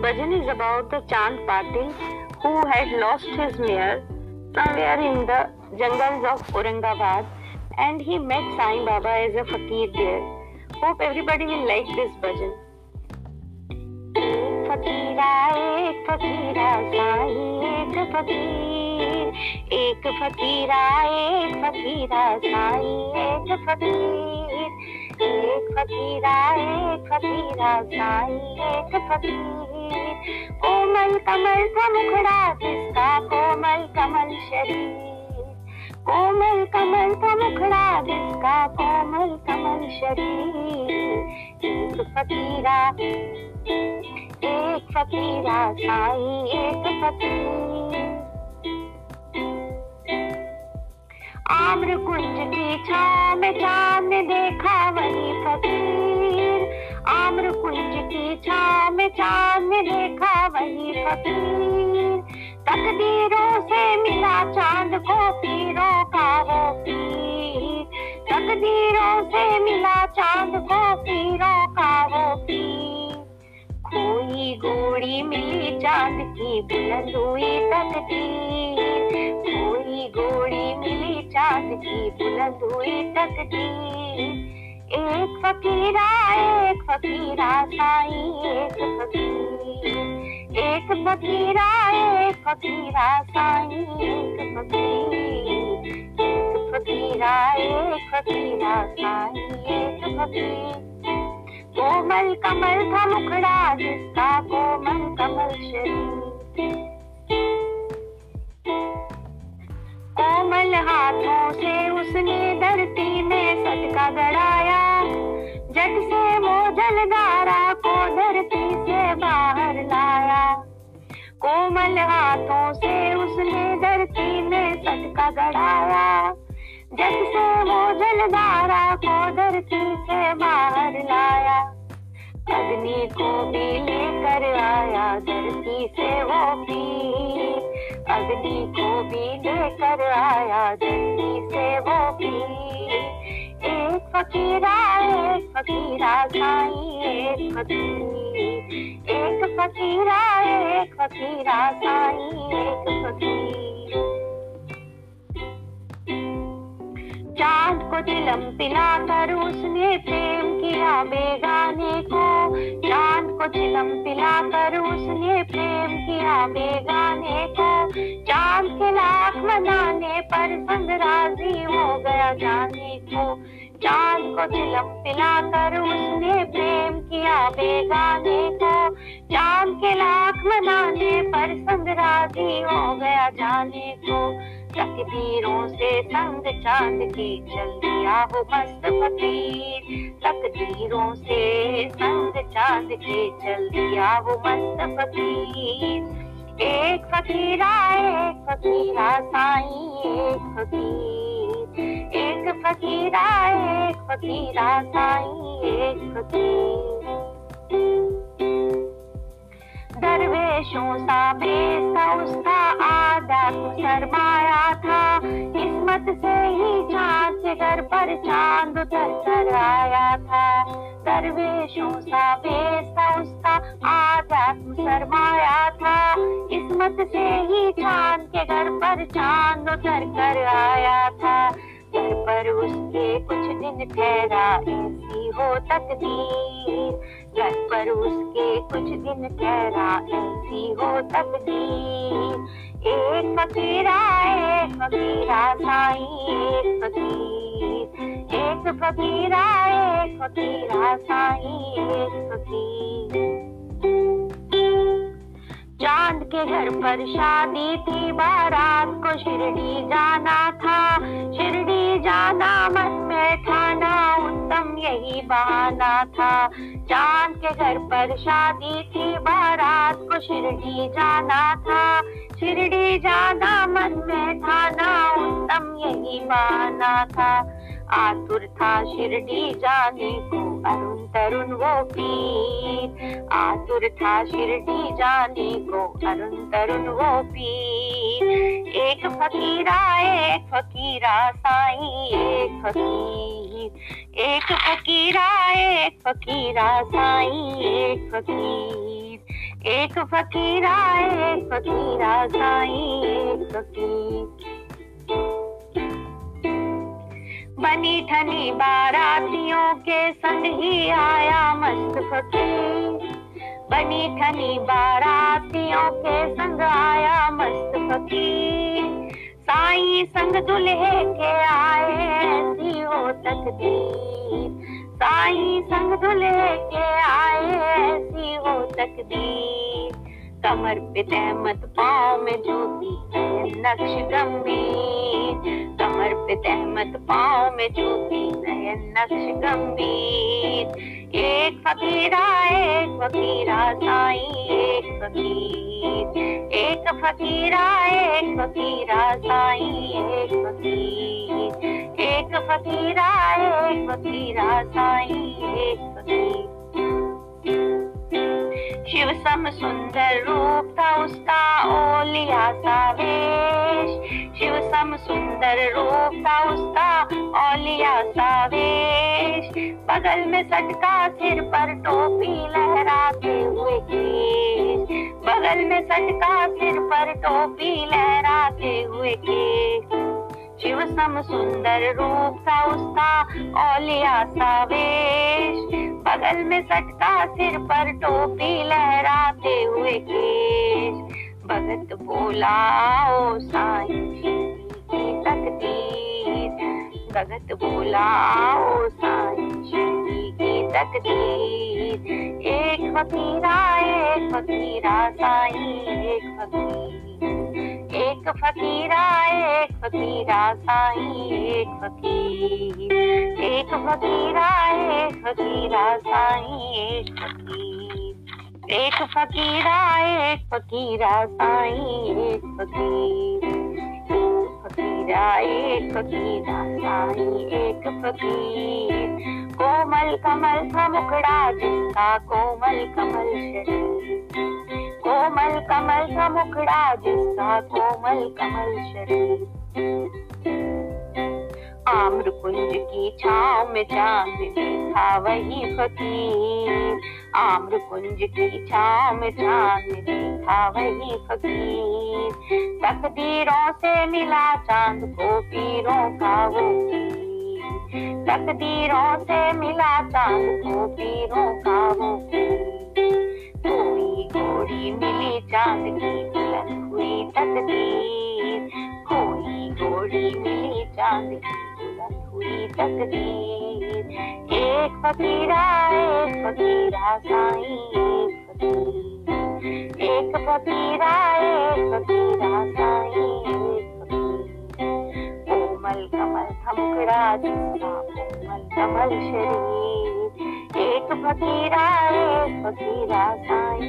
bhajan is about the Chand Patil who had lost his mare somewhere in the jungles of Aurangabad and he met Sai Baba as a fakir there. Hope everybody will like this bhajan. फकीरा एक फकीरा साई एक फकीर एक फकीरा एक फकीरा साई एक फकीर एक फकीरा एक फकीरा साई एक फकीर कोमल कमल का मुखड़ा जिसका कोमल कमल शरीर। कोमल कमल का मुखड़ा जिसका कोमल कमल शरीर। एक फकीरा एक फकीरा साई, एक फकीर आम्र कुंज की छाव में चाँद देखा वही फकीर आम्र कुंज की छाव में चाँद देखा वही फकीर तकदीरों से मिला चाँद को पीरों का वो पीर तकदीरों से मिला चाँद को पीरों का वो पीर कोई गोड़ी मिली चाँद की बुलंद हुई तकदीर। कोई गोड़ी मिली चाँद की बुलंद हुई तकदीर एक फकीरा एक फकीरा साई, एक फकीर। एक फकीरा एक फकीरा साई, एक फकीर। एक फकीरा एक फकीरा साई, एक फकीर। कोमल कमल का मुखड़ा जिसका कोमल कोमल हाथों से उसने धरती में सटका गड़ाया जट से वो जलदारा को धरती से बाहर लाया अग्नि को भी लेकर आया, धरती से वो पीर। अग्नि को भी लेकर आया, धरती से वो एक फकीरा एक फकीरा साई एक फकीर। एक फकीरा एक फकीरा साई, एक फकीर। चाँद को तिलम पिलाकर उसने प्रेम किया बेगाने को। चाँद को तिलम पिलाकर उसने प्रेम किया बेगाने को। चाँद के लाख मनाने पर संग राज़ी हो गया जाने को। चाँद को दिलम पिला कर उसने प्रेम किया बेगाने को चाँद के लाख मनाने पर संग राज़ी हो गया जाने को। तकदीरों से संग चाँद की चल दिया वो मस्त फकीर तकदीरों से संग चाँद के चल दिया वो मस्त फकीर एक फकीरा एक फकीरा साई, एक फकीर। एक फकीरा फकीरा साई एक फकीर दरवेशों सा बेसा उसका आधा शर्माया था, किस्मत से ही चाँद घर पर चाँद उतर कर आया था। दरवेशों सा बेसा उसका आधा शर्माया था, किस्मत से ही चाँद के घर पर चाँद उतर कर आया था। पर उसके कुछ दिन ठहरा ऐसी हो तकदीर घर पर उसके कुछ दिन ठहरा ऐसी हो तकदीर। एक फकीरा एक फकीरा साई, एक फकीर। एक फकीरा एक फकीरा साई, एक फकीर। चाँद के घर पर शादी थी, बारात को शिरडी जाना था। शिरडी जाना मन में ठाना उत्तम यही बहाना था। चाँद के घर पर शादी थी, बारात को शिरडी जाना था। शिरडी जाना मन में ठाना उत्तम यही बहाना था। आतुर था शिरडी जाने को अरुण तरुण वो पीर। आतुर था शिरडी जाने को अरुण तरुण वो पीर। एक फकीरा एक फकीरा साई, एक फकीर। एक फकीरा एक फकीरा साई, एक फकीर। एक फकीरा एक फकीरा साईं, एक फकीर। बनी ठनी बारातियों के संग ही आया मस्त फकीर बनी ठनी बारातियों के संग आया मस्त फकीर साई संग दुल्हे के आए ऐसी हो तकदीर। साई संग दुल्हे के आए ऐसी हो तकदीर। कमर पे तहमत पाँव में जूती है नक्श गंभीर। कमर पे तहमत पाँव में जूती है नक्श गंभीर। एक फकीरा एक फकीरा साई, एक फकीर। एक फकीरा एक फकीरा साई, एक फकीर। एक फकीरा एक फकीरा साई, एक फकीर। शिव सम सुंदर रूप था उसका ओलिया सा वेश। शिव सम सुंदर रूप था उसका ओलिया सा वेश। बगल में सटका, सिर पर टोपी लहराते हुए केश बगल में सटका, सिर पर टोपी लहराते हुए केश शिव सम सुंदर रूप था उसका ओलिया सा वेश। बगल में सटका सिर पर टोपी लहराते हुए केश भगत बोला, ओ साईं की तकदीर। भगत बोला, ओ साईं की तकदीर। एक फकीरा एक फकीरा साईं, एक फकीर। फकीरा, एक फकीरा साईं, एक फकीर। एक फकीरा एक फकीरा साईं, एक फकीर। एक फकीरा एक फकीरा साई, एक फकीर। फकीरा, एक फकीरा साईं, एक फकीर। कोमल कमल का मुखड़ा जिसका कोमल कमल शरीर। कोमल कमल का मुखड़ा जिसका कोमल कमल शरीर। आम्र कुंज की छाव में चाँद देखा वही फकीर। आम्र कुंज की छाव में चाँद देखा वही फकीर। तकदीरों से मिला चाँद को पीरों का वो तकदीरों से मिला चाँद को पीरों का वो गोरी मिली चाँद की बुलंद हुई तकदीर। कोई गोरी मिली चाँद की बुलंद हुई तकदीर। एक फकीरा एक फकीरा साई, एक फकीर। एक फकीरा एक फकीरा साईं, एक फकीर। कोमल कमल थमकड़ा जिसका कोमल कमल शरीर। सुखतिर सुखतिर साई